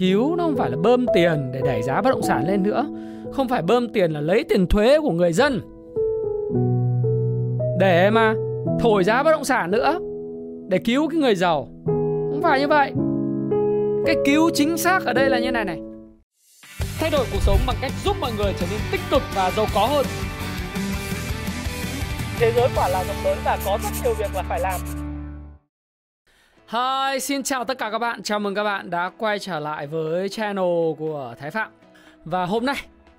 cứu nó không phải là bơm tiền để đẩy giá bất động sản lên nữa. Không phải bơm tiền là lấy tiền thuế của người dân. Để mà thổi giá bất động sản nữa để cứu cái người giàu. Không phải như vậy. Cái cứu chính xác ở đây là như này này. Thay đổi cuộc sống bằng cách giúp mọi người trở nên tích cực và giàu có hơn. Thế giới quả là rộng lớn và có rất nhiều việc là phải làm Hi, xin chào tất cả các bạn. Chào mừng các bạn đã quay trở lại với channel của Thái Phạm. Và hôm nay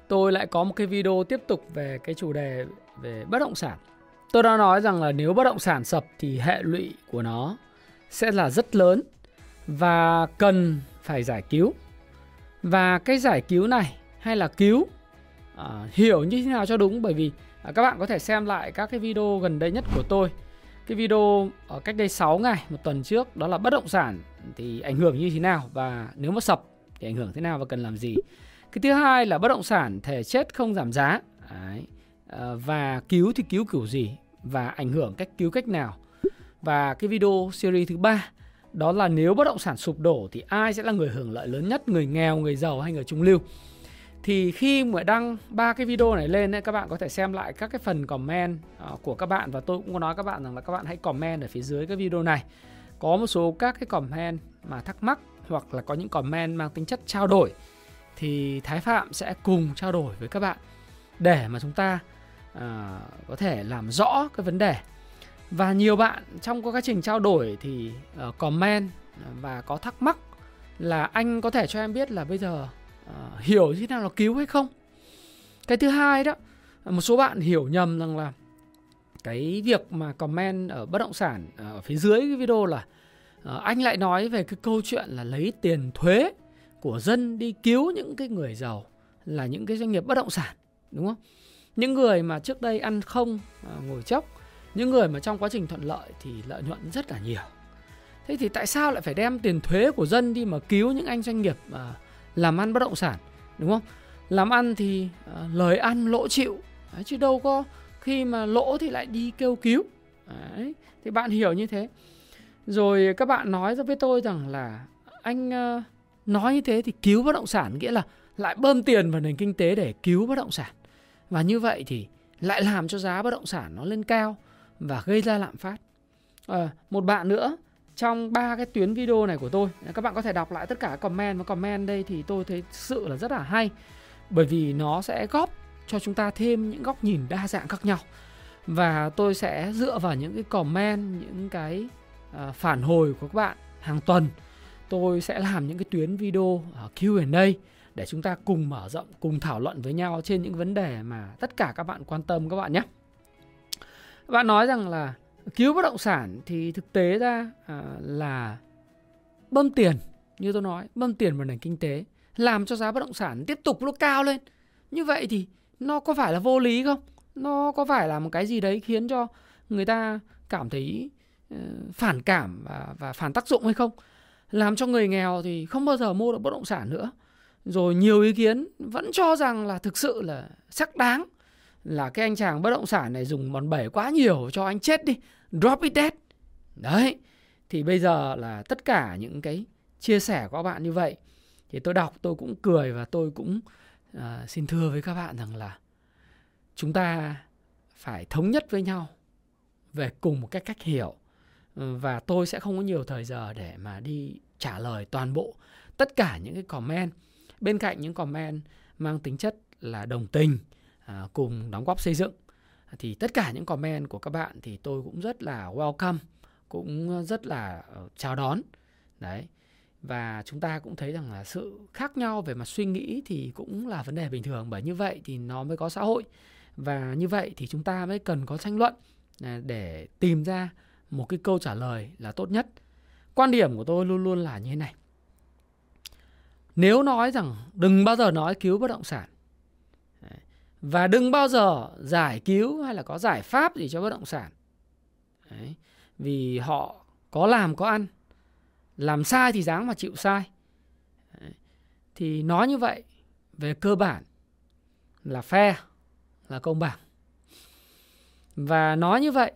tôi lại có một cái video tiếp tục về cái chủ đề về bất động sản. Tôi đã nói rằng là nếu bất động sản sập thì hệ lụy của nó sẽ là rất lớn và cần phải giải cứu. Và cái giải cứu này hay là cứu à, hiểu như thế nào cho đúng bởi vì à, các bạn có thể xem lại các cái video gần đây nhất của tôi cái video ở cách đây 6 ngày một tuần trước đó là bất động sản thì ảnh hưởng như thế nào và nếu mà sập thì ảnh hưởng thế nào và cần làm gì? Cái thứ hai là bất động sản thể chết không giảm giá. Đấy. À, và cứu thì cứu kiểu gì và ảnh hưởng cách cứu cách nào? Và cái video series thứ ba đó là nếu bất động sản sụp đổ thì ai sẽ là người hưởng lợi lớn nhất người nghèo người giàu hay người trung lưu? Thì khi mà đăng ba cái video này lên ấy, các bạn có thể xem lại các cái phần comment uh, của các bạn. Và tôi cũng có nói các bạn rằng là các bạn hãy comment ở phía dưới cái video này. Có một số các cái comment mà thắc mắc hoặc là có những comment mang tính chất trao đổi thì Thái Phạm sẽ cùng trao đổi với các bạn để mà chúng ta uh, có thể làm rõ cái vấn đề. Và nhiều bạn trong quá trình trao đổi thì uh, comment và có thắc mắc là anh có thể cho em biết là bây giờ uh, hiểu thế nào là cứu hay không? Cái thứ hai đó một số bạn hiểu nhầm rằng là cái việc mà comment ở bất động sản ờ, ở phía dưới cái video là uh, anh lại nói về cái câu chuyện là lấy tiền thuế của dân đi cứu những cái người giàu là những cái doanh nghiệp bất động sản đúng không? Những người mà trước đây ăn không uh, ngồi chốc những người mà trong quá trình thuận lợi thì lợi nhuận rất là nhiều. Thế thì tại sao lại phải đem tiền thuế của dân đi mà cứu những anh doanh nghiệp uh, làm ăn bất động sản đúng không? Làm ăn thì uh, lời ăn lỗ chịu. Đấy, chứ đâu có khi mà lỗ thì lại đi kêu cứu. Đấy, thì bạn hiểu như thế. Rồi các bạn nói với tôi rằng là anh uh, nói như thế thì cứu bất động sản nghĩa là lại bơm tiền vào nền kinh tế để cứu bất động sản. Và như vậy thì lại làm cho giá bất động sản nó lên cao và gây ra lạm phát. À, một bạn nữa trong ba cái tuyến video này của tôi. Các bạn có thể đọc lại tất cả comment, và comment đây thì tôi thấy sự là rất là hay. Bởi vì nó sẽ góp cho chúng ta thêm những góc nhìn đa dạng khác nhau. Và tôi sẽ dựa vào những cái comment, những cái ờ, phản hồi của các bạn hàng tuần. Tôi sẽ làm những cái tuyến video ờ, Q&A để chúng ta cùng mở rộng, cùng thảo luận với nhau trên những vấn đề mà tất cả các bạn quan tâm các bạn nhé. Bạn nói rằng là cứu bất động sản thì thực tế ra à, là bơm tiền như tôi nói bơm tiền vào nền kinh tế làm cho giá bất động sản tiếp tục nó cao lên. Như vậy thì nó có phải là vô lý không? Nó có phải là một cái gì đấy khiến cho người ta cảm thấy uh, phản cảm và, và phản tác dụng hay không? Làm cho người nghèo thì không bao giờ mua được bất động sản nữa. Rồi nhiều ý kiến vẫn cho rằng là thực sự là sắc đáng là cái anh chàng bất động sản này dùng mòn bẩy quá nhiều cho anh chết đi drop it dead. Đấy thì bây giờ là tất cả những cái chia sẻ của các bạn như vậy. Thì tôi đọc tôi cũng cười và tôi cũng uh, xin thưa với các bạn rằng là chúng ta phải thống nhất với nhau về cùng một cái cách hiểu. Ừ, và tôi sẽ không có nhiều thời giờ để mà đi trả lời toàn bộ tất cả những cái comment. Bên cạnh những comment mang tính chất là đồng tình à, cùng đóng góp xây dựng. Thì tất cả những comment của các bạn thì tôi cũng rất là welcome cũng rất là ờ, chào đón. Đấy. Và chúng ta cũng thấy rằng là sự khác nhau về mặt suy nghĩ thì cũng là vấn đề bình thường bởi như vậy thì nó mới có xã hội. Và như vậy thì chúng ta mới cần có tranh luận à, để tìm ra một cái câu trả lời là tốt nhất. Quan điểm của tôi luôn luôn là như thế này. Nếu nói rằng đừng bao giờ nói cứu bất động sản và đừng bao giờ giải cứu hay là có giải pháp gì cho bất động sản Đấy. vì họ có làm, có ăn làm sai thì dáng mà chịu sai Đấy. thì nói như vậy về cơ bản là fair, là công bằng và nói như vậy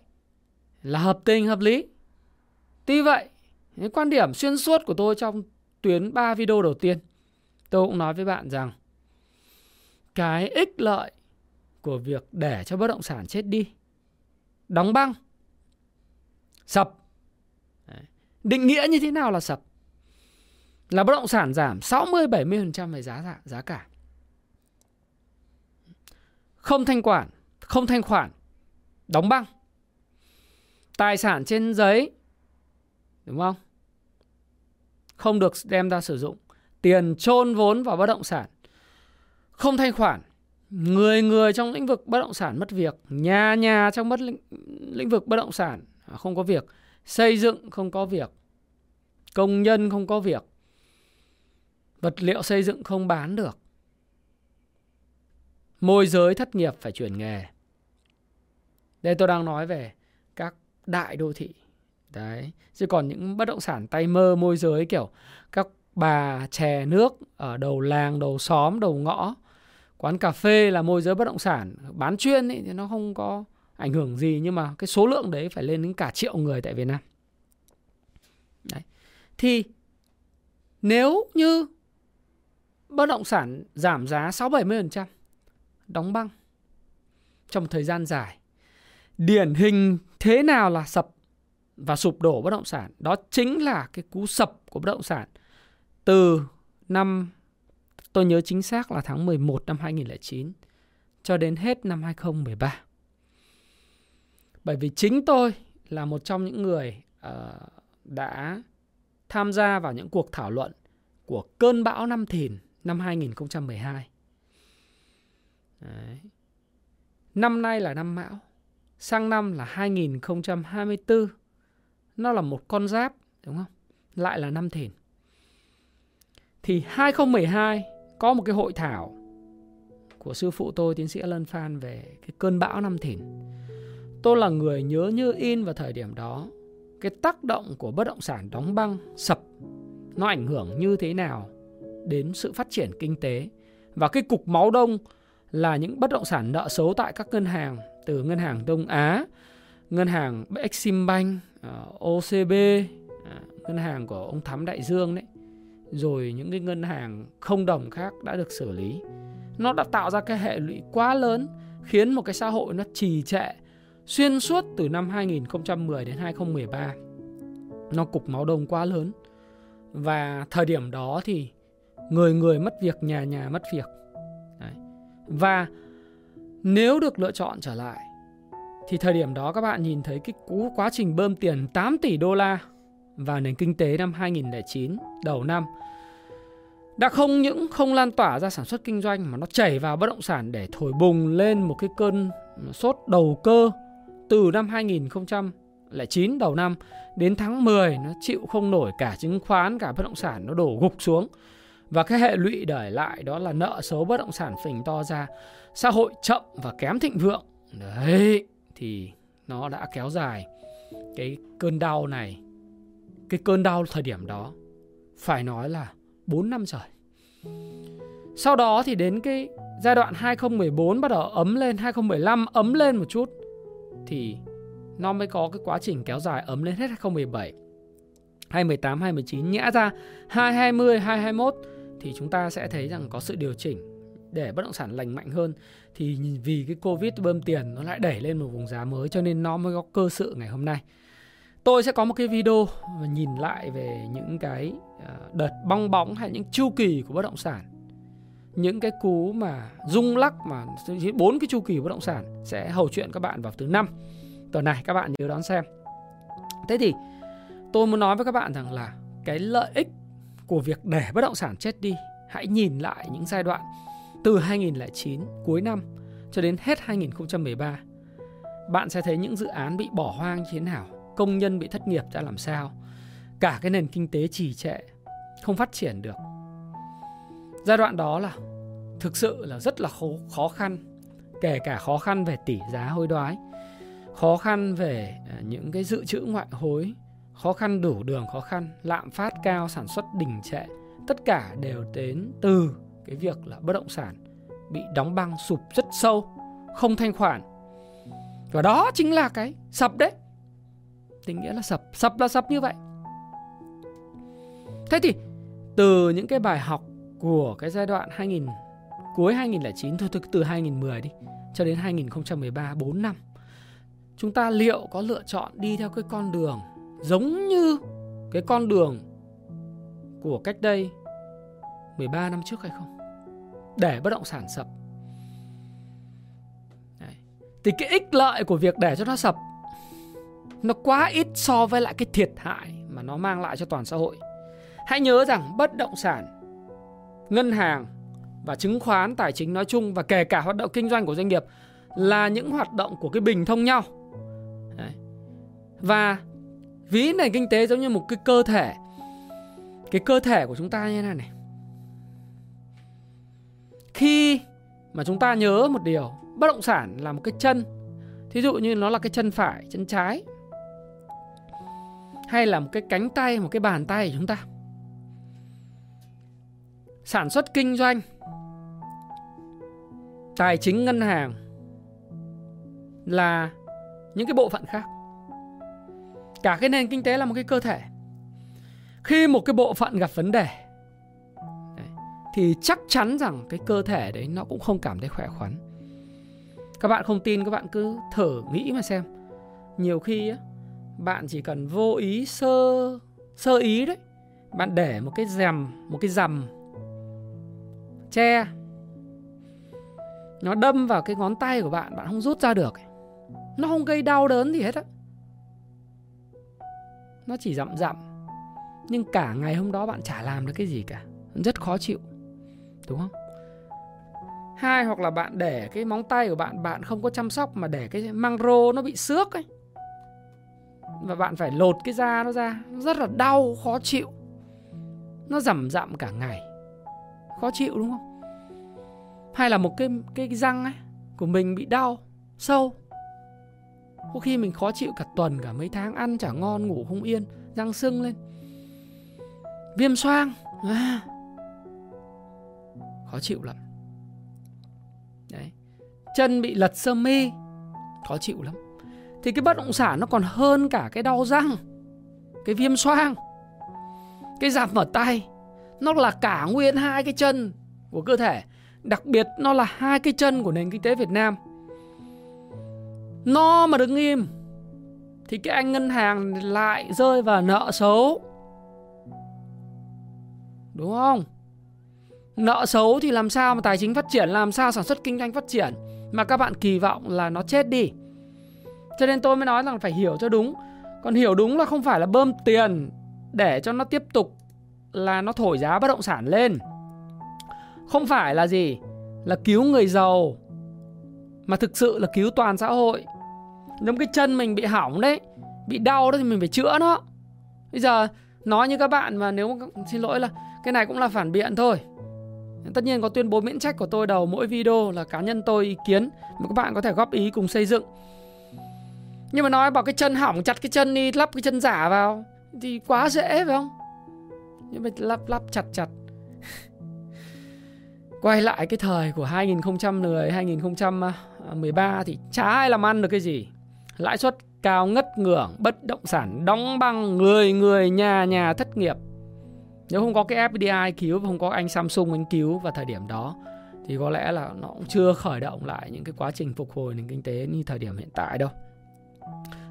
là hợp tình, hợp lý tuy vậy, cái quan điểm xuyên suốt của tôi trong tuyến 3 video đầu tiên, tôi cũng nói với bạn rằng cái ích lợi của việc để cho bất động sản chết đi. Đóng băng. Sập. Định nghĩa như thế nào là sập? Là bất động sản giảm 60 70% về giá giá cả. Không thanh quản, không thanh khoản. Đóng băng. Tài sản trên giấy. Đúng không? Không được đem ra sử dụng. Tiền chôn vốn vào bất động sản. Không thanh khoản người người trong lĩnh vực bất động sản mất việc nhà nhà trong bất lĩnh, lĩnh vực bất động sản à, không có việc. Xây dựng không có việc. Công nhân không có việc. Vật liệu xây dựng không bán được. Môi giới thất nghiệp phải chuyển nghề. Đây tôi đang nói về các đại đô thị. Đấy chứ còn những bất động sản tay mơ môi giới kiểu các bà chè nước ở đầu làng đầu xóm đầu ngõ quán cà phê là môi giới bất động sản. Bán chuyên ấy, thì nó không có ảnh hưởng gì nhưng mà cái số lượng đấy phải lên đến cả triệu người tại Việt Nam. Đấy. thì nếu như bất động sản giảm giá 6-70% đóng băng trong một thời gian dài điển hình thế nào là sập và sụp đổ bất động sản? Đó chính là cái cú sập của bất động sản từ năm tôi nhớ chính xác là tháng 11 năm 2009 cho đến hết năm 2013. Bởi vì chính tôi là một trong những người uh, đã tham gia vào những cuộc thảo luận của cơn bão năm thìn năm 2012. Đấy. Năm nay là năm mão, sang năm là 2024. Nó là một con giáp, đúng không? Lại là năm thìn. Thì 2012 có một cái hội thảo của sư phụ tôi tiến sĩ Alan Phan về cái cơn bão năm thìn. Tôi là người nhớ như in vào thời điểm đó cái tác động của bất động sản đóng băng sập nó ảnh hưởng như thế nào đến sự phát triển kinh tế và cái cục máu đông là những bất động sản nợ xấu tại các ngân hàng từ ngân hàng Đông Á, ngân hàng Eximbank, Bank, ờ, OCB, ờ, ngân hàng của ông Thắm Đại Dương đấy rồi những cái ngân hàng không đồng khác đã được xử lý. Nó đã tạo ra cái hệ lụy quá lớn, khiến một cái xã hội nó trì trệ, xuyên suốt từ năm 2010 đến 2013 nó cục máu đông quá lớn. Và thời điểm đó thì người người mất việc, nhà nhà mất việc. Đấy. và nếu được lựa chọn trở lại, thì thời điểm đó các bạn nhìn thấy cái cú quá trình bơm tiền 8 tỷ đô la vào nền kinh tế năm 2009 đầu năm, đã không những không lan tỏa ra sản xuất kinh doanh mà nó chảy vào bất động sản để thổi bùng lên một cái cơn sốt đầu cơ từ năm 2009 đầu năm, đến tháng 10 nó chịu không nổi cả chứng khoán, cả bất động sản nó đổ gục xuống. Và cái hệ lụy để lại đó là nợ xấu bất động sản phình to ra, xã hội chậm và kém thịnh vượng. Đấy, thì nó đã kéo dài cái cơn đau này cái cơn đau thời điểm đó phải nói là 4 năm trời. Sau đó thì đến cái giai đoạn 2014 bắt đầu ấm lên, 2015 ấm lên một chút thì nó mới có cái quá trình kéo dài ấm lên hết 2017. 2018, 2019 nhã ra 2020, 2021 thì chúng ta sẽ thấy rằng có sự điều chỉnh để bất động sản lành mạnh hơn thì vì cái Covid bơm tiền nó lại đẩy lên một vùng giá mới cho nên nó mới có cơ sự ngày hôm nay. Tôi sẽ có một cái video và nhìn lại về những cái à, đợt bong bóng hay những chu kỳ của bất động sản. Những cái cú mà rung lắc mà bốn cái chu kỳ bất động sản sẽ hầu chuyện các bạn vào thứ năm tuần này, các bạn nhớ đón xem. Thế thì tôi muốn nói với các bạn rằng là cái lợi ích của việc để bất động sản chết đi, hãy nhìn lại những giai đoạn từ 2009 cuối năm cho đến hết 2013 bạn sẽ thấy những dự án bị bỏ hoang như thế nào công nhân bị thất nghiệp ra làm sao. Cả cái nền kinh tế trì trệ không phát triển được. Giai đoạn đó là thực sự là rất là khó, khó khăn kể cả khó khăn về tỷ giá hối đoái khó khăn về à, những cái dự trữ ngoại hối khó khăn đủ đường khó khăn lạm phát cao sản xuất đình trệ tất cả đều đến từ cái việc là bất động sản bị đóng băng sụp rất sâu không thanh khoản. Và đó chính là cái sập đấy tình nghĩa là sập sập là sập như vậy thế thì, từ những cái bài học của cái giai đoạn 2000 cuối 2009 thôi từ 2010 đi, cho đến 2013 4 năm. Chúng ta liệu có lựa chọn đi theo cái con đường giống như cái con đường của cách đây 13 năm trước hay không? Để bất động sản sập. Đấy. Thì cái ích lợi của việc để cho nó sập nó quá ít so với lại cái thiệt hại mà nó mang lại cho toàn xã hội. Hãy nhớ rằng bất động sản, ngân hàng và chứng khoán tài chính nói chung và kể cả hoạt động kinh doanh của doanh nghiệp là những hoạt động của cái bình thông nhau. Đấy. Và ví nền kinh tế giống như một cái cơ thể. Cái cơ thể của chúng ta như thế này này. Khi mà chúng ta nhớ một điều, bất động sản là một cái chân. Thí dụ như nó là cái chân phải, chân trái hay là một cái cánh tay, một cái bàn tay của chúng ta. Sản xuất kinh doanh, tài chính ngân hàng là những cái bộ phận khác. Cả cái nền kinh tế là một cái cơ thể. Khi một cái bộ phận gặp vấn đề thì chắc chắn rằng cái cơ thể đấy nó cũng không cảm thấy khỏe khoắn. Các bạn không tin các bạn cứ thử nghĩ mà xem. Nhiều khi á, bạn chỉ cần vô ý sơ sơ ý đấy. Bạn để một cái rèm, một cái rằm che. Nó đâm vào cái ngón tay của bạn bạn không rút ra được. Nó không gây đau đớn gì hết á. Nó chỉ dặm dặm nhưng cả ngày hôm đó bạn chả làm được cái gì cả. Rất khó chịu. Đúng không? Hai, hoặc là bạn để cái móng tay của bạn bạn không có chăm sóc mà để cái măng rô nó bị xước ấy và bạn phải lột cái da nó ra nó rất là đau khó chịu. Nó rầm rậm cả ngày. Khó chịu đúng không? Hay là một cái cái răng ấy của mình bị đau sâu. Có khi mình khó chịu cả tuần cả mấy tháng ăn chả ngon ngủ không yên răng sưng lên. Viêm xoang. À, khó chịu lắm. Đấy. Chân bị lật sơ mi. Khó chịu lắm thì cái bất động sản nó còn hơn cả cái đau răng, cái viêm xoang, cái giảm mở tay. Nó là cả nguyên hai cái chân của cơ thể, đặc biệt nó là hai cái chân của nền kinh tế Việt Nam. Nó mà đứng im thì cái anh ngân hàng lại rơi vào nợ xấu. Đúng không? Nợ xấu thì làm sao mà tài chính phát triển, làm sao sản xuất kinh doanh phát triển? Mà các bạn kỳ vọng là nó chết đi cho nên tôi mới nói rằng phải hiểu cho đúng. Còn hiểu đúng là không phải là bơm tiền Để cho nó tiếp tục Là nó thổi giá bất động sản lên. Không phải là gì? Là cứu người giàu, Mà thực sự là cứu toàn xã hội. Giống cái chân mình bị hỏng đấy, Bị đau đó thì mình phải chữa nó. Bây giờ, nói như các bạn mà nếu xin lỗi là cái này cũng là phản biện thôi. Tất nhiên có tuyên bố miễn trách của tôi đầu mỗi video là cá nhân tôi ý kiến, mà các bạn có thể góp ý cùng xây dựng nhưng mà nói bảo cái chân hỏng chặt cái chân đi, lắp cái chân giả vào, thì quá dễ phải không? Nhưng mà lắp lắp chặt chặt. Quay lại cái thời của 2010 2013 thì chả ai làm ăn được cái gì. Lãi suất cao ngất ngưỡng, bất động sản đóng băng, người người, nhà nhà thất nghiệp. Nếu không có cái FDI cứu và không có anh Samsung anh cứu vào thời điểm đó, thì có lẽ là nó cũng chưa khởi động lại những cái quá trình phục hồi nền kinh tế như thời điểm hiện tại đâu.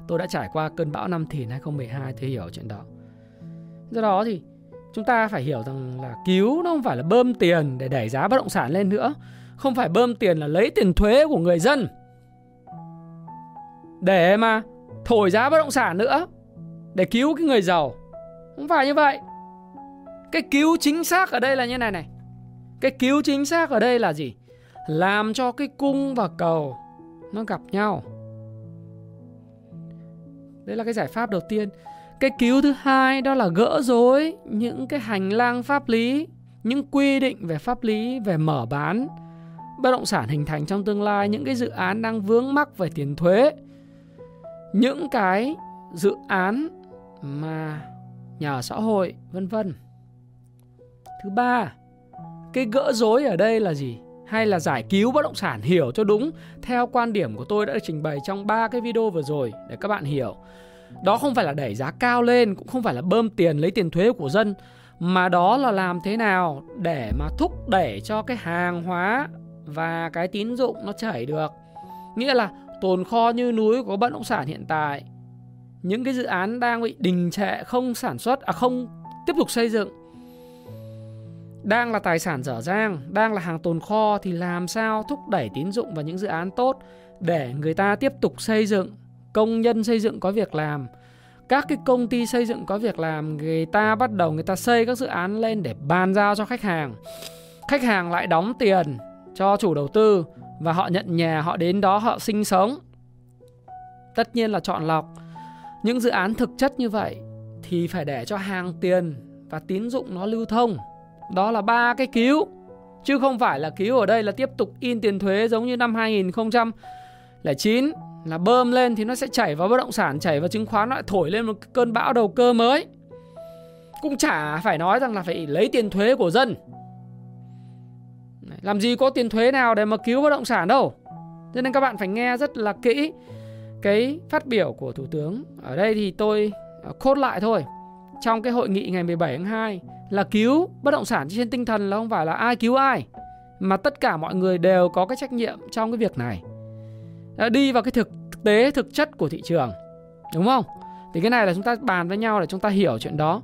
Tôi đã trải qua cơn bão năm thìn 2012 thì hiểu chuyện đó. Do đó thì chúng ta phải hiểu rằng là cứu nó không phải là bơm tiền để đẩy giá bất động sản lên nữa. Không phải bơm tiền là lấy tiền thuế của người dân để mà thổi giá bất động sản nữa, để cứu cái người giàu. Không phải như vậy. Cái cứu chính xác ở đây là như này này. Cái cứu chính xác ở đây là gì? Làm cho cái cung và cầu nó gặp nhau Đấy là cái giải pháp đầu tiên. Cái cứu thứ hai đó là gỡ rối những cái hành lang pháp lý, những quy định về pháp lý về mở bán bất động sản hình thành trong tương lai, những cái dự án đang vướng mắc về tiền thuế. Những cái dự án mà nhà ở xã hội vân vân. Thứ ba, cái gỡ rối ở đây là gì? Hay là giải cứu bất động sản hiểu cho đúng theo quan điểm của tôi đã được trình bày trong ba cái video vừa rồi để các bạn hiểu. Đó không phải là đẩy giá cao lên, cũng không phải là bơm tiền lấy tiền thuế của dân mà đó là làm thế nào để mà thúc đẩy cho cái hàng hóa và cái tín dụng nó chảy được nghĩa là tồn kho như núi của bất động sản hiện tại những cái dự án đang bị đình trệ không sản xuất à không tiếp tục xây dựng đang là tài sản dở dang, đang là hàng tồn kho thì làm sao thúc đẩy tín dụng vào những dự án tốt để người ta tiếp tục xây dựng, công nhân xây dựng có việc làm. Các cái công ty xây dựng có việc làm, người ta bắt đầu người ta xây các dự án lên để bàn giao cho khách hàng. Khách hàng lại đóng tiền cho chủ đầu tư và họ nhận nhà, họ đến đó họ sinh sống. Tất nhiên là chọn lọc. Những dự án thực chất như vậy thì phải để cho hàng tiền và tín dụng nó lưu thông đó là ba cái cứu chứ không phải là cứu ở đây là tiếp tục in tiền thuế giống như năm 2009 là bơm lên thì nó sẽ chảy vào bất động sản, chảy vào chứng khoán lại thổi lên một cơn bão đầu cơ mới. Cũng chả phải nói rằng là phải lấy tiền thuế của dân. Làm gì có tiền thuế nào để mà cứu bất động sản đâu. Cho nên các bạn phải nghe rất là kỹ cái phát biểu của Thủ tướng. Ở đây thì tôi à, cốt lại thôi. Trong cái hội nghị ngày 17 tháng 2 là cứu bất động sản trên tinh thần là không phải là ai cứu ai mà tất cả mọi người đều có cái trách nhiệm trong cái việc này. Đã đi vào cái thực tế thực chất của thị trường đúng không? Thì cái này là chúng ta bàn với nhau để chúng ta hiểu chuyện đó.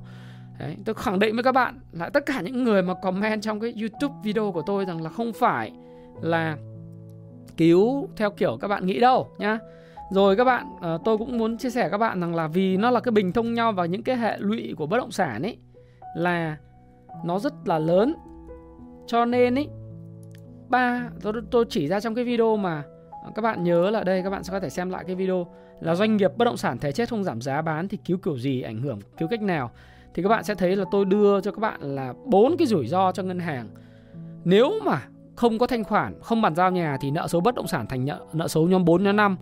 Đấy, tôi khẳng định với các bạn là tất cả những người mà comment trong cái YouTube video của tôi rằng là không phải là cứu theo kiểu các bạn nghĩ đâu nhá. Rồi các bạn, ờ, tôi cũng muốn chia sẻ các bạn rằng là vì nó là cái bình thông nhau và những cái hệ lụy của bất động sản ấy là nó rất là lớn. Cho nên ý ba tôi, tôi chỉ ra trong cái video mà các bạn nhớ là đây các bạn sẽ có thể xem lại cái video là doanh nghiệp bất động sản thế chết không giảm giá bán thì cứu kiểu gì ảnh hưởng cứu cách nào. Thì các bạn sẽ thấy là tôi đưa cho các bạn là bốn cái rủi ro cho ngân hàng. Nếu mà không có thanh khoản không bàn giao nhà thì nợ xấu bất động sản thành nợ nợ xấu nhóm 4 nhóm 5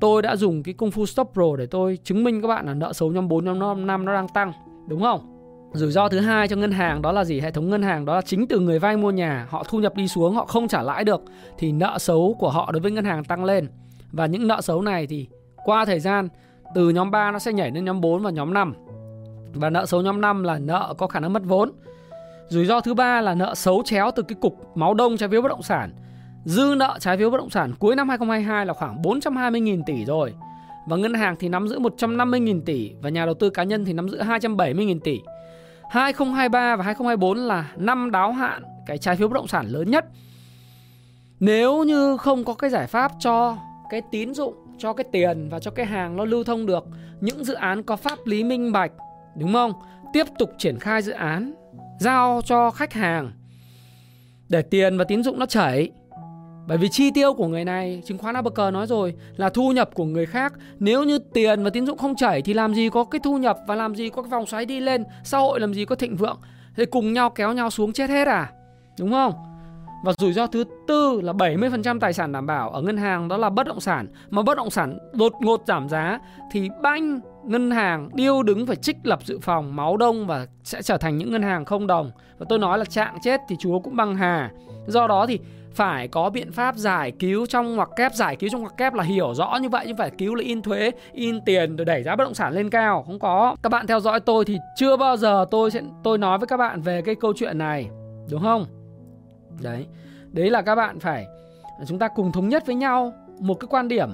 tôi đã dùng cái công phu stop pro để tôi chứng minh các bạn là nợ xấu nhóm 4 nhóm 5 nó đang tăng đúng không? Rủi ro thứ hai cho ngân hàng đó là gì? Hệ thống ngân hàng đó là chính từ người vay mua nhà, họ thu nhập đi xuống, họ không trả lãi được thì nợ xấu của họ đối với ngân hàng tăng lên. Và những nợ xấu này thì qua thời gian từ nhóm 3 nó sẽ nhảy lên nhóm 4 và nhóm 5. Và nợ xấu nhóm 5 là nợ có khả năng mất vốn. Rủi ro thứ ba là nợ xấu chéo từ cái cục máu đông trái phiếu bất động sản. Dư nợ trái phiếu bất động sản cuối năm 2022 là khoảng 420.000 tỷ rồi. Và ngân hàng thì nắm giữ 150.000 tỷ và nhà đầu tư cá nhân thì nắm giữ 270.000 tỷ. 2023 và 2024 là năm đáo hạn cái trái phiếu bất động sản lớn nhất. Nếu như không có cái giải pháp cho cái tín dụng, cho cái tiền và cho cái hàng nó lưu thông được, những dự án có pháp lý minh bạch, đúng không? Tiếp tục triển khai dự án, giao cho khách hàng để tiền và tín dụng nó chảy bởi vì chi tiêu của người này, chứng khoán ABG nói rồi là thu nhập của người khác. Nếu như tiền và tín dụng không chảy thì làm gì có cái thu nhập và làm gì có cái vòng xoáy đi lên, xã hội làm gì có thịnh vượng. Thì cùng nhau kéo nhau xuống chết hết à? Đúng không? Và rủi ro thứ tư là 70% tài sản đảm bảo ở ngân hàng đó là bất động sản. Mà bất động sản đột ngột giảm giá thì banh ngân hàng điêu đứng phải trích lập dự phòng máu đông và sẽ trở thành những ngân hàng không đồng. Và tôi nói là trạng chết thì chúa cũng băng hà. Do đó thì phải có biện pháp giải cứu trong ngoặc kép giải cứu trong ngoặc kép là hiểu rõ như vậy nhưng phải cứu là in thuế in tiền rồi đẩy giá bất động sản lên cao. Không có. Các bạn theo dõi tôi thì chưa bao giờ tôi sẽ tôi nói với các bạn về cái câu chuyện này đúng không? Đấy. Đấy là các bạn phải chúng ta cùng thống nhất với nhau một cái quan điểm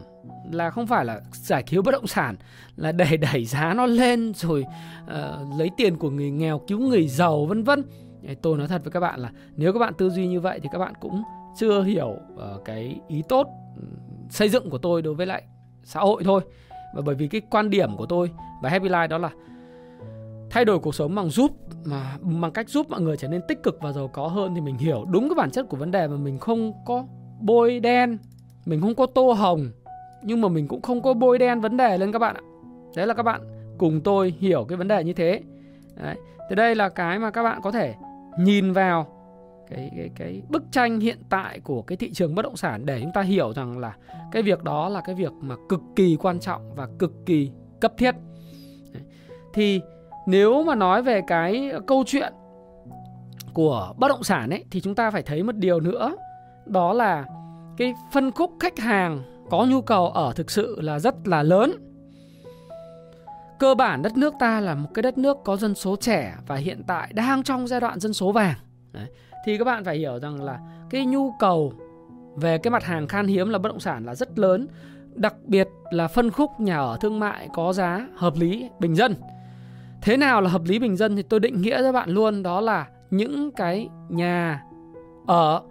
là không phải là giải cứu bất động sản là để đẩy giá nó lên rồi uh, lấy tiền của người nghèo cứu người giàu vân vân. Tôi nói thật với các bạn là nếu các bạn tư duy như vậy thì các bạn cũng chưa hiểu uh, cái ý tốt ừ, xây dựng của tôi đối với lại xã hội thôi. Và bởi vì cái quan điểm của tôi và Happy Life đó là thay đổi cuộc sống bằng giúp mà bằng cách giúp mọi người trở nên tích cực và giàu có hơn thì mình hiểu đúng cái bản chất của vấn đề mà mình không có bôi đen mình không có tô hồng nhưng mà mình cũng không có bôi đen vấn đề lên các bạn ạ. Đấy là các bạn cùng tôi hiểu cái vấn đề như thế. Đấy. thì đây là cái mà các bạn có thể nhìn vào cái cái cái bức tranh hiện tại của cái thị trường bất động sản để chúng ta hiểu rằng là cái việc đó là cái việc mà cực kỳ quan trọng và cực kỳ cấp thiết. Thì nếu mà nói về cái câu chuyện của bất động sản ấy, thì chúng ta phải thấy một điều nữa, đó là cái phân khúc khách hàng có nhu cầu ở thực sự là rất là lớn. cơ bản đất nước ta là một cái đất nước có dân số trẻ và hiện tại đang trong giai đoạn dân số vàng Đấy thì các bạn phải hiểu rằng là cái nhu cầu về cái mặt hàng khan hiếm là bất động sản là rất lớn đặc biệt là phân khúc nhà ở thương mại có giá hợp lý bình dân thế nào là hợp lý bình dân thì tôi định nghĩa cho bạn luôn đó là những cái nhà ở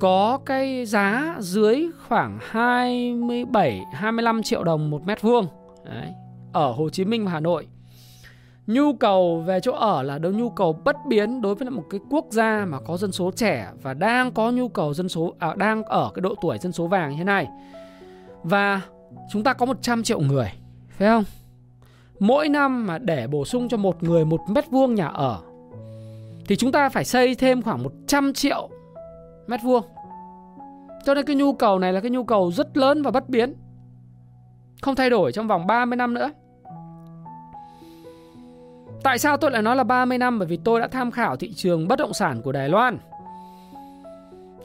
có cái giá dưới khoảng 27 25 triệu đồng một mét vuông Đấy, ở Hồ Chí Minh và Hà Nội. Nhu cầu về chỗ ở là đâu nhu cầu bất biến đối với một cái quốc gia mà có dân số trẻ và đang có nhu cầu dân số à, đang ở cái độ tuổi dân số vàng như thế này. Và chúng ta có 100 triệu người, phải không? Mỗi năm mà để bổ sung cho một người một mét vuông nhà ở thì chúng ta phải xây thêm khoảng 100 triệu mét vuông. Cho nên cái nhu cầu này là cái nhu cầu rất lớn và bất biến. Không thay đổi trong vòng 30 năm nữa. Tại sao tôi lại nói là 30 năm? Bởi vì tôi đã tham khảo thị trường bất động sản của Đài Loan.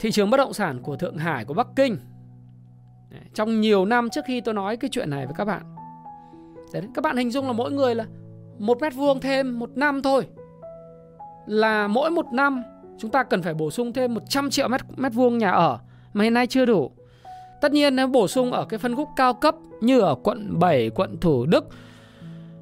Thị trường bất động sản của Thượng Hải, của Bắc Kinh. Trong nhiều năm trước khi tôi nói cái chuyện này với các bạn. Đấy, các bạn hình dung là mỗi người là một mét vuông thêm một năm thôi. Là mỗi một năm chúng ta cần phải bổ sung thêm 100 triệu mét, mét vuông nhà ở mà hiện nay chưa đủ. Tất nhiên nếu bổ sung ở cái phân khúc cao cấp như ở quận 7, quận Thủ Đức,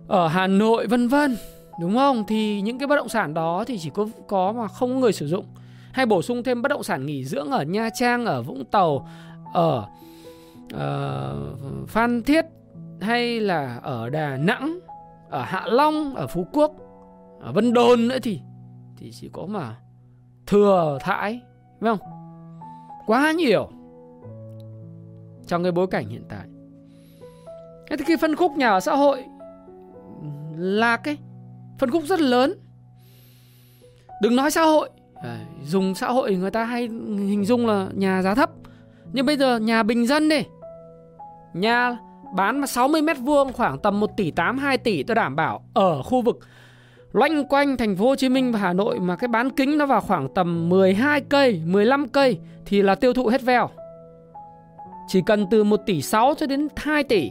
ở Hà Nội vân vân, đúng không? Thì những cái bất động sản đó thì chỉ có có mà không có người sử dụng. Hay bổ sung thêm bất động sản nghỉ dưỡng ở Nha Trang, ở Vũng Tàu, ở uh, Phan Thiết hay là ở Đà Nẵng, ở Hạ Long, ở Phú Quốc, ở Vân Đồn nữa thì thì chỉ có mà thừa thãi, đúng không? Quá nhiều trong cái bối cảnh hiện tại. Thế thì cái phân khúc nhà ở xã hội là cái phân khúc rất lớn. Đừng nói xã hội, dùng xã hội người ta hay hình dung là nhà giá thấp. Nhưng bây giờ nhà bình dân đi. Nhà bán mà 60 mét vuông khoảng tầm 1 tỷ 8 2 tỷ tôi đảm bảo ở khu vực loanh quanh thành phố Hồ Chí Minh và Hà Nội mà cái bán kính nó vào khoảng tầm 12 cây, 15 cây thì là tiêu thụ hết veo. Chỉ cần từ 1 tỷ 6 cho đến 2 tỷ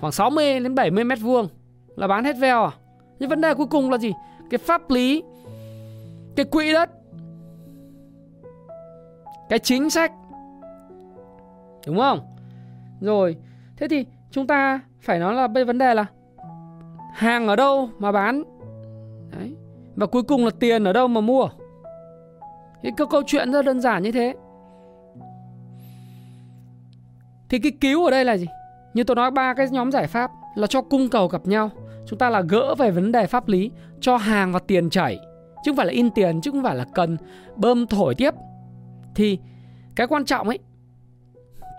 Khoảng 60 đến 70 mét vuông Là bán hết veo à nhưng vấn đề cuối cùng là gì? Cái pháp lý Cái quỹ đất Cái chính sách. Đúng không? Rồi Thế thì chúng ta phải nói là bây vấn đề là Hàng ở đâu mà bán? Đấy Và cuối cùng là tiền ở đâu mà mua? Cái câu, câu chuyện rất đơn giản như thế. Thì cái cứu ở đây là gì? Như tôi nói ba cái nhóm giải pháp là cho cung cầu gặp nhau. Chúng ta là gỡ về vấn đề pháp lý, cho hàng và tiền chảy. Chứ không phải là in tiền, chứ không phải là cần bơm thổi tiếp. Thì cái quan trọng ấy,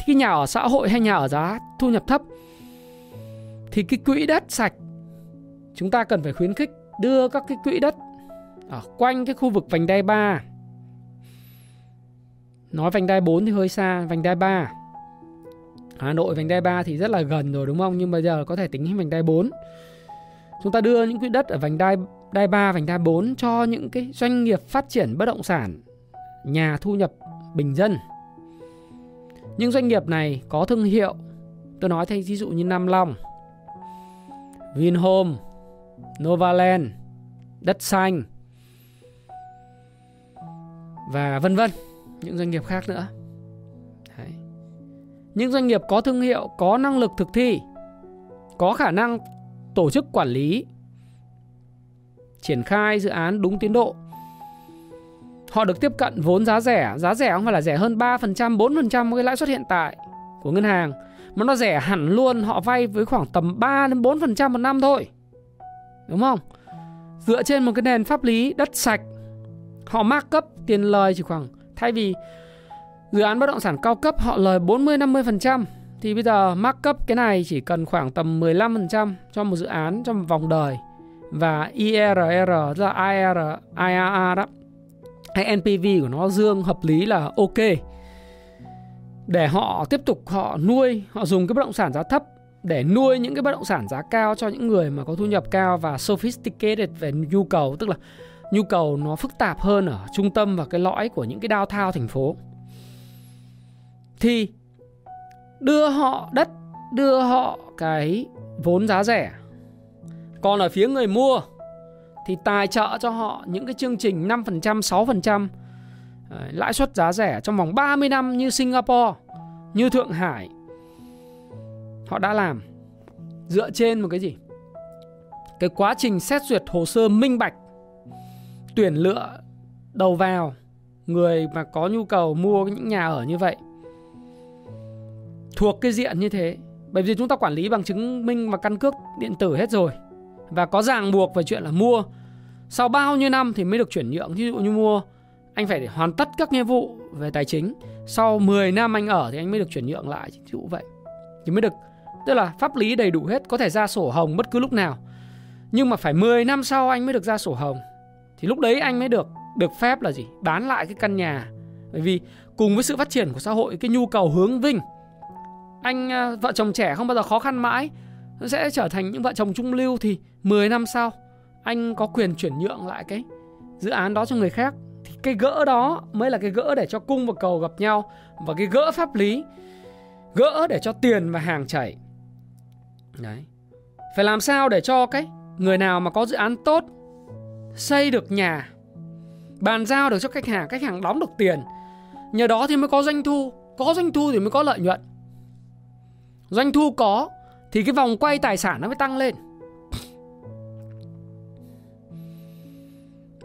khi nhà ở xã hội hay nhà ở giá thu nhập thấp, thì cái quỹ đất sạch chúng ta cần phải khuyến khích đưa các cái quỹ đất ở quanh cái khu vực vành đai 3 nói vành đai 4 thì hơi xa vành đai 3 Hà Nội vành đai 3 thì rất là gần rồi đúng không? Nhưng bây giờ có thể tính vành đai 4. Chúng ta đưa những quỹ đất ở vành đai đai 3, vành đai 4 cho những cái doanh nghiệp phát triển bất động sản, nhà thu nhập bình dân. Những doanh nghiệp này có thương hiệu. Tôi nói thay ví dụ như Nam Long, Vinhome, Novaland, Đất Xanh và vân vân những doanh nghiệp khác nữa. Những doanh nghiệp có thương hiệu, có năng lực thực thi, có khả năng tổ chức quản lý, triển khai dự án đúng tiến độ. Họ được tiếp cận vốn giá rẻ, giá rẻ không phải là rẻ hơn 3%, 4% cái lãi suất hiện tại của ngân hàng, mà nó rẻ hẳn luôn, họ vay với khoảng tầm 3 đến 4% một năm thôi. Đúng không? Dựa trên một cái nền pháp lý đất sạch, họ mark cấp tiền lời chỉ khoảng thay vì Dự án bất động sản cao cấp họ lời 40-50% thì bây giờ mark cái này chỉ cần khoảng tầm 15% cho một dự án trong một vòng đời. Và IRR tức là IR, IRR đó. Hay NPV của nó dương hợp lý là ok. Để họ tiếp tục họ nuôi họ dùng cái bất động sản giá thấp để nuôi những cái bất động sản giá cao cho những người mà có thu nhập cao và sophisticated về nhu cầu tức là nhu cầu nó phức tạp hơn ở trung tâm và cái lõi của những cái downtown thành phố. Thì đưa họ đất đưa họ cái vốn giá rẻ Còn ở phía người mua thì tài trợ cho họ những cái chương trình 5%, 6% ờ, lãi suất giá rẻ trong vòng 30 năm như Singapore, như Thượng Hải. Họ đã làm dựa trên một cái gì? Cái quá trình xét duyệt hồ sơ minh bạch, tuyển lựa đầu vào người mà có nhu cầu mua những nhà ở như vậy thuộc cái diện như thế. Bởi vì chúng ta quản lý bằng chứng minh và căn cước điện tử hết rồi. Và có ràng buộc về chuyện là mua. Sau bao nhiêu năm thì mới được chuyển nhượng. Ví dụ như mua, anh phải để hoàn tất các nghĩa vụ về tài chính. Sau 10 năm anh ở thì anh mới được chuyển nhượng lại. Ví dụ vậy. Thì mới được, tức là pháp lý đầy đủ hết. Có thể ra sổ hồng bất cứ lúc nào. Nhưng mà phải 10 năm sau anh mới được ra sổ hồng. Thì lúc đấy anh mới được được phép là gì? Bán lại cái căn nhà. Bởi vì cùng với sự phát triển của xã hội, cái nhu cầu hướng vinh anh ờ, vợ chồng trẻ không bao giờ khó khăn mãi, sẽ trở thành những vợ chồng trung lưu thì 10 năm sau, anh có quyền chuyển nhượng lại cái dự án đó cho người khác. Thì cái gỡ đó mới là cái gỡ để cho cung và cầu gặp nhau và cái gỡ pháp lý, gỡ để cho tiền và hàng chảy. Đấy. Phải làm sao để cho cái người nào mà có dự án tốt, xây được nhà, bàn giao được cho khách hàng khách hàng đóng được tiền, nhờ đó thì mới có doanh thu, có doanh thu thì mới có lợi nhuận doanh thu có thì cái vòng quay tài sản nó mới tăng lên.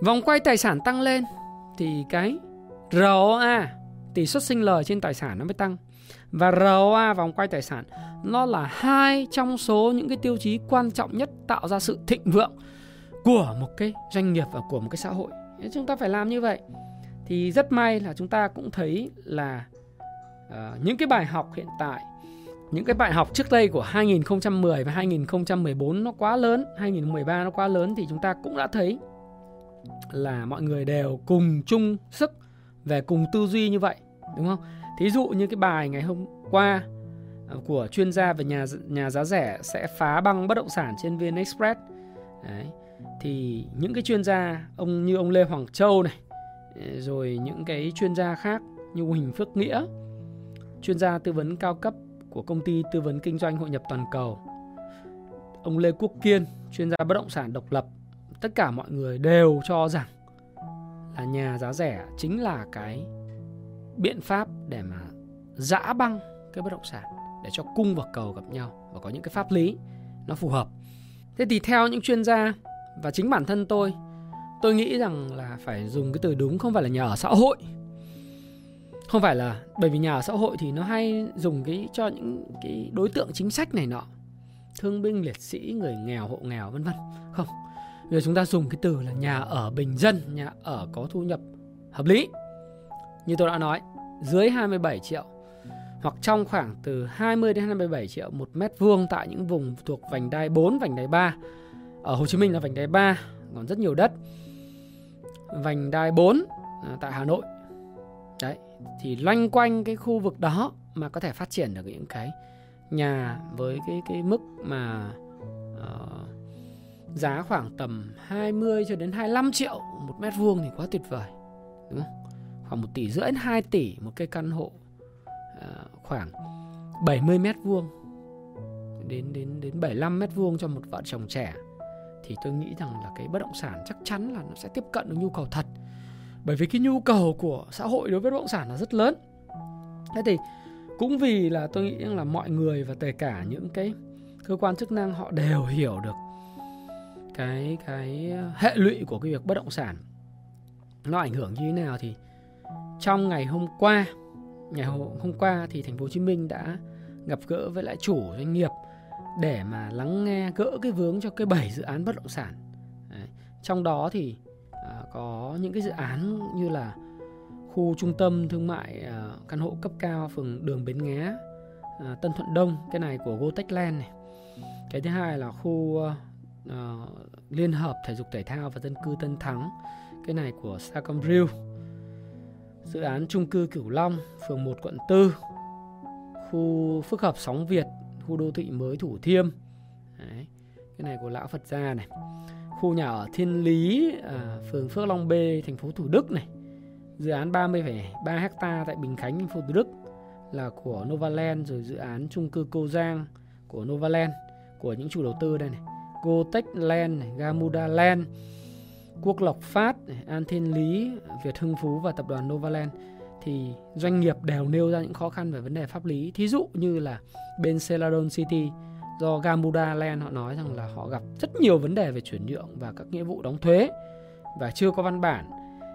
Vòng quay tài sản tăng lên thì cái ROA tỷ suất sinh lời trên tài sản nó mới tăng. Và ROA vòng quay tài sản nó là hai trong số những cái tiêu chí quan trọng nhất tạo ra sự thịnh vượng của một cái doanh nghiệp và của một cái xã hội. Chúng ta phải làm như vậy. Thì rất may là chúng ta cũng thấy là uh, những cái bài học hiện tại những cái bài học trước đây của 2010 và 2014 nó quá lớn 2013 nó quá lớn thì chúng ta cũng đã thấy là mọi người đều cùng chung sức về cùng tư duy như vậy, đúng không thí dụ như cái bài ngày hôm qua à, của chuyên gia về nhà nhà giá rẻ sẽ phá băng bất động sản trên VN Express Đấy. thì những cái chuyên gia ông, như ông Lê Hoàng Châu này à, rồi những cái chuyên gia khác như Huỳnh Phước Nghĩa, chuyên gia tư vấn cao cấp của công ty tư vấn kinh doanh hội nhập toàn cầu ông Lê Quốc Kiên chuyên gia bất động sản độc lập tất cả mọi người đều cho rằng là nhà giá rẻ chính là cái biện pháp để mà giã băng cái bất động sản để cho cung và cầu gặp nhau và có những cái pháp lý nó phù hợp. Thế thì theo những chuyên gia và chính bản thân tôi, tôi nghĩ rằng là phải dùng cái từ đúng không phải là nhà ở xã hội. Không phải là bởi vì nhà ở xã hội thì nó hay dùng cái cho những cái đối tượng chính sách này nọ. Thương binh, liệt sĩ, người nghèo, hộ nghèo vân vân. Không, Bây giờ chúng ta dùng cái từ là nhà ở bình dân, nhà ở có thu nhập hợp lý. Như tôi đã nói, dưới 27 triệu hoặc trong khoảng từ 20 đến 27 triệu một mét vuông tại những vùng thuộc vành đai 4, vành đai 3. Ở Hồ Chí Minh là vành đai 3, còn rất nhiều đất. Vành đai 4 à, tại Hà Nội. Thì loanh quanh cái khu vực đó mà có thể phát triển được những cái nhà với cái cái mức mà uh, giá khoảng tầm 20 cho đến 25 triệu một mét vuông thì quá tuyệt vời đúng không? khoảng 1 tỷ rưỡi đến 2 tỷ một cái căn hộ uh, khoảng 70 mét vuông đến đến đến 75 mét vuông cho một vợ chồng trẻ thì tôi nghĩ rằng là cái bất động sản chắc chắn là nó sẽ tiếp cận được nhu cầu thật bởi vì cái nhu cầu của xã hội đối với bất động sản là rất lớn. Thế thì cũng vì là tôi nghĩ là mọi người và kể cả những cái cơ quan chức năng họ đều hiểu được cái cái hệ lụy của cái việc bất động sản. Nó ảnh hưởng như thế nào thì trong ngày hôm qua, ngày hôm qua thì thành phố Hồ Chí Minh đã gặp gỡ với lại chủ doanh nghiệp để mà lắng nghe, gỡ cái vướng cho cái bảy dự án bất động sản. Đấy. trong đó thì à, có những cái dự án như là khu trung tâm thương mại à, căn hộ cấp cao phường đường Bến Nghé à, Tân Thuận Đông cái này của Gotech Land này. Cái thứ hai là khu à, Liên hợp Thể dục Thể thao và Dân cư Tân Thắng Cái này của Sacomrill Dự án trung cư Cửu Long Phường 1 quận 4 Khu phức hợp Sóng Việt Khu đô thị mới Thủ Thiêm. Đấy. Cái này của Lão Phật Gia này. Khu nhà ở Thiên Lý à, Phường Phước Long B Thành phố Thủ Đức này. Dự án 30,3 hecta tại Bình Khánh Thành phố Thủ Đức Là của Novaland Rồi dự án Chung cư Cô Giang Của Novaland Của những chủ đầu tư đây này. Gotech Land, này, Gamuda Land, Quốc Lộc Phát, này, An Thiên Lý, Việt Hưng Phú và tập đoàn Novaland. Thì doanh nghiệp đều nêu ra những khó khăn về vấn đề pháp lý. Thí dụ như là bên Celadon City do Gamuda Land họ nói rằng là họ gặp rất nhiều vấn đề về chuyển nhượng và các nghĩa vụ đóng thuế và chưa có văn bản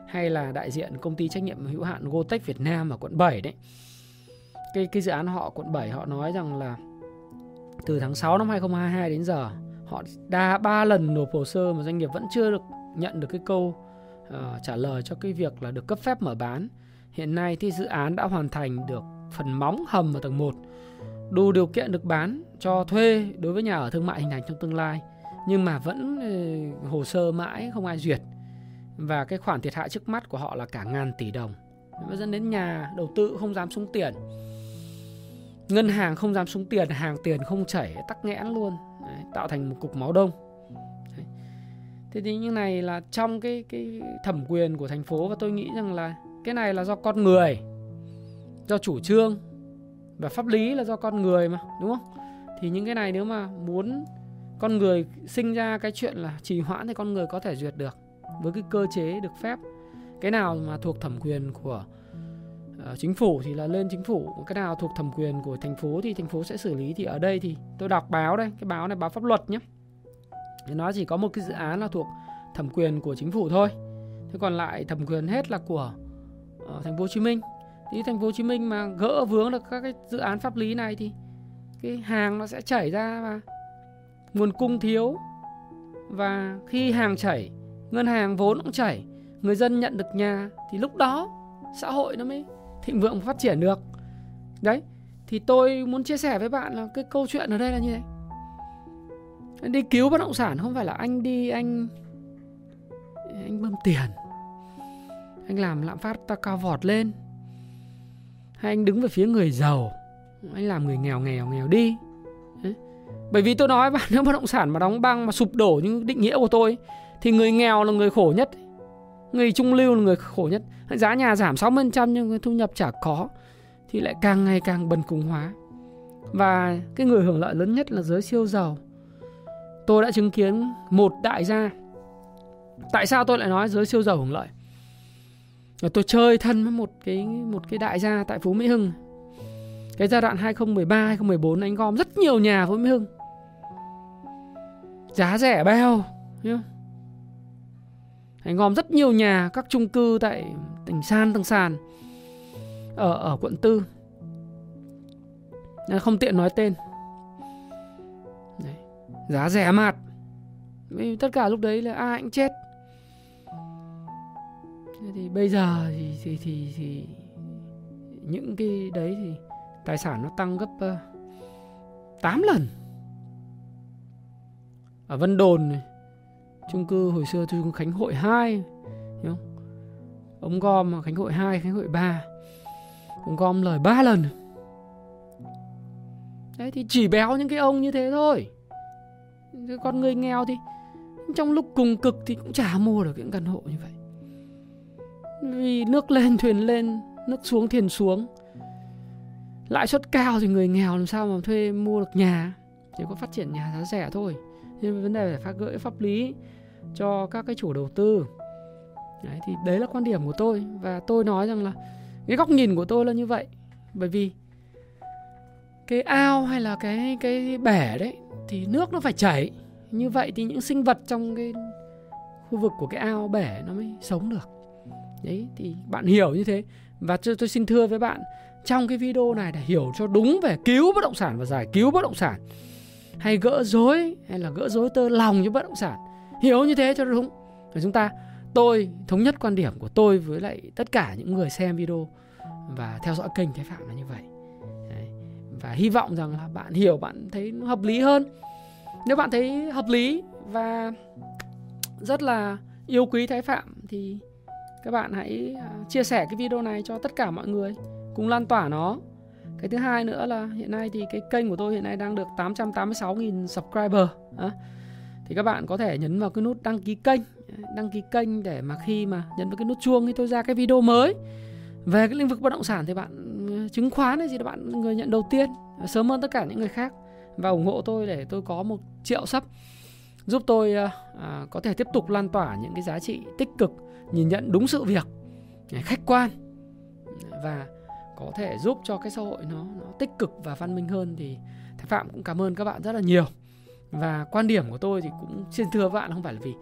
hay là đại diện công ty trách nhiệm hữu hạn Gotech Việt Nam ở quận 7 đấy. Cái cái dự án họ quận 7 họ nói rằng là từ tháng 6 năm 2022 đến giờ họ đa ba lần nộp hồ sơ mà doanh nghiệp vẫn chưa được nhận được cái câu uh, trả lời cho cái việc là được cấp phép mở bán. Hiện nay thì dự án đã hoàn thành được phần móng hầm ở tầng 1 đủ điều kiện được bán cho thuê đối với nhà ở thương mại hình thành trong tương lai nhưng mà vẫn ờ, hồ sơ mãi không ai duyệt. Và cái khoản thiệt hại trước mắt của họ là cả ngàn tỷ đồng. Nó dẫn đến nhà đầu tư không dám súng tiền. Ngân hàng không dám súng tiền hàng tiền không chảy tắc nghẽn luôn. Đấy, tạo thành một cục máu đông. Đấy. thế thì như này là trong cái cái thẩm quyền của thành phố và tôi nghĩ rằng là cái này là do con người do chủ trương và pháp lý là do con người mà đúng không? Thì những cái này nếu mà muốn con người sinh ra cái chuyện là trì hoãn thì con người có thể duyệt được với cái cơ chế được phép. Cái nào mà thuộc thẩm quyền của uh, chính phủ thì là lên chính phủ cái nào thuộc thẩm quyền của thành phố thì thành phố sẽ xử lý. Thì ở đây thì tôi đọc báo đây cái báo này báo pháp luật nhé. Thì nó chỉ có một cái dự án là thuộc thẩm quyền của chính phủ thôi. Thế còn lại thẩm quyền hết là của uh, thành phố Hồ Chí Minh thì thành phố Hồ Chí Minh mà gỡ vướng được các cái dự án pháp lý này thì cái hàng nó sẽ chảy ra và nguồn cung thiếu và khi hàng chảy, ngân hàng vốn cũng chảy, người dân nhận được nhà thì lúc đó xã hội nó mới thịnh vượng phát triển được. Đấy, thì tôi muốn chia sẻ với bạn là cái câu chuyện ở đây là như thế. Anh đi cứu bất động sản không phải là anh đi, anh anh bơm tiền. Anh làm lạm phát ta cao vọt lên hay anh đứng về phía người giàu. Anh làm người nghèo nghèo nghèo đi. Đấy. bởi vì tôi nói bạn nếu bất động sản mà đóng băng mà sụp đổ như định nghĩa của tôi, thì người nghèo là người khổ nhất. Người trung lưu là người khổ nhất. Giá nhà giảm 60% nhưng thu nhập chả có, thì lại càng ngày càng bần cùng hóa. Và cái người hưởng lợi lớn nhất là giới siêu giàu. Tôi đã chứng kiến một đại gia. Tại sao tôi lại nói giới siêu giàu hưởng lợi? Tôi chơi thân với một cái một cái đại gia tại Phú Mỹ Hưng. Cái giai đoạn 2013 2014 anh gom rất nhiều nhà Phú Mỹ Hưng. Giá rẻ bèo, nhá. anh gom rất nhiều nhà các chung cư tại tỉnh san tầng sàn ở ở quận tư. Nên không tiện nói tên. Đấy. giá rẻ mạt. Vì tất cả lúc đấy là ai cũng chết thì bây giờ thì thì thì, thì những cái đấy thì tài sản nó tăng gấp ờ, uh, 8 lần. Ở Vân Đồn này chung cư hồi xưa chung Khánh Hội 2 hiểu không? ông gom Khánh Hội 2 Khánh Hội 3 ông gom lời 3 lần. Đấy thì chỉ béo những cái ông như thế thôi. Con người nghèo thì trong lúc cùng cực thì cũng chả mua được những căn hộ như vậy vì nước lên thuyền lên nước xuống thuyền xuống. Lãi suất cao thì người nghèo làm sao mà thuê mua được nhà? Chỉ có phát triển nhà giá rẻ thôi. Nên vấn đề phải phát gỡ pháp lý cho các cái chủ đầu tư. Đấy, thì đấy là quan điểm của tôi. Và tôi nói rằng là cái góc nhìn của tôi là như vậy. Bởi vì cái ao hay là cái cái bể đấy thì nước nó phải chảy. Như vậy thì những sinh vật trong cái khu vực của cái ao bể nó mới sống được đấy thì bạn hiểu như thế. Và tôi, tôi xin thưa với bạn trong cái video này để hiểu cho đúng về cứu bất động sản và giải cứu bất động sản hay gỡ rối hay là gỡ rối tơ lòng cho bất động sản hiểu như thế cho đúng. Và chúng ta tôi thống nhất quan điểm của tôi với lại tất cả những người xem video và theo dõi kênh thái phạm là như vậy. Đấy. và hy vọng rằng là bạn hiểu bạn thấy nó hợp lý hơn. Nếu bạn thấy hợp lý và rất là yêu quý thái phạm thì các bạn hãy à, chia sẻ cái video này cho tất cả mọi người cùng lan tỏa nó. Cái thứ hai nữa là hiện nay thì cái kênh của tôi hiện nay đang được 886.000 subscriber à, thì các bạn có thể nhấn vào cái nút đăng ký kênh đăng ký kênh để mà khi mà nhấn vào cái nút chuông thì tôi ra cái video mới. Về cái lĩnh vực bất động sản thì bạn ừ, chứng khoán hay gì đó bạn người nhận đầu tiên sớm hơn tất cả những người khác. Và ủng hộ tôi để tôi có một triệu sub giúp tôi à, à có thể tiếp tục lan tỏa những cái giá trị tích cực nhìn nhận đúng sự việc khách quan và có thể giúp cho cái xã hội nó nó tích cực và văn minh hơn thì Thái Phạm cũng cảm ơn các bạn rất là nhiều. Và quan điểm của tôi thì cũng xin thưa bạn không phải là vì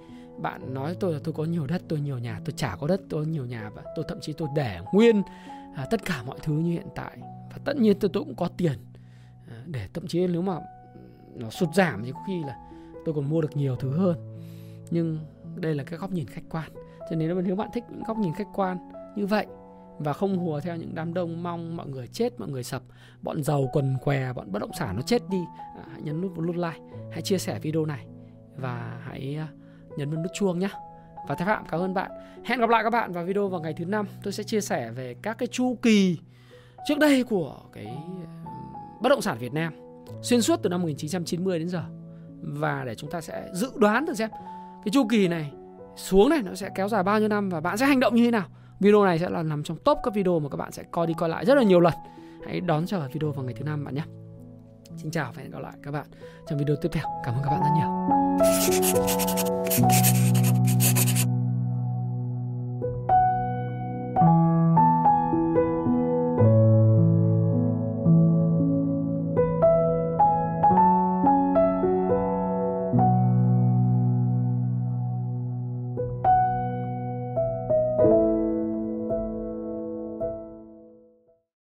bạn nói tôi là tôi có nhiều đất tôi nhiều nhà tôi chả có đất tôi có nhiều nhà và tôi thậm chí tôi để nguyên à, tất cả mọi thứ như hiện tại. Và tất nhiên tôi, tôi cũng có tiền à, để thậm chí nếu mà nó sụt giảm thì có khi là tôi còn mua được nhiều thứ hơn. Nhưng đây là cái góc nhìn khách quan cho nên nếu bạn thích những góc nhìn khách quan như vậy và không hùa theo những đám đông mong mọi người chết mọi người sập bọn giàu quần què bọn bất động sản nó chết đi à, hãy nhấn nút nút like hãy chia sẻ video này và hãy à, nhấn vào nút chuông nhé và thái phạm cảm ơn bạn. Hẹn gặp lại các bạn vào video vào ngày thứ năm. Tôi sẽ chia sẻ về các cái chu kỳ trước đây của cái bất động sản Việt Nam xuyên suốt từ năm 1990 đến giờ. Và để chúng ta sẽ dự đoán được xem cái chu kỳ này xuống này, nó sẽ kéo dài bao nhiêu năm và bạn sẽ hành động như thế nào Video này sẽ là nằm trong top các video mà các bạn sẽ coi đi coi lại rất là nhiều lần. Hãy đón chờ video vào ngày thứ năm bạn nhé. Xin chào và hẹn gặp lại các bạn trong video tiếp theo. Cảm ơn các bạn rất nhiều.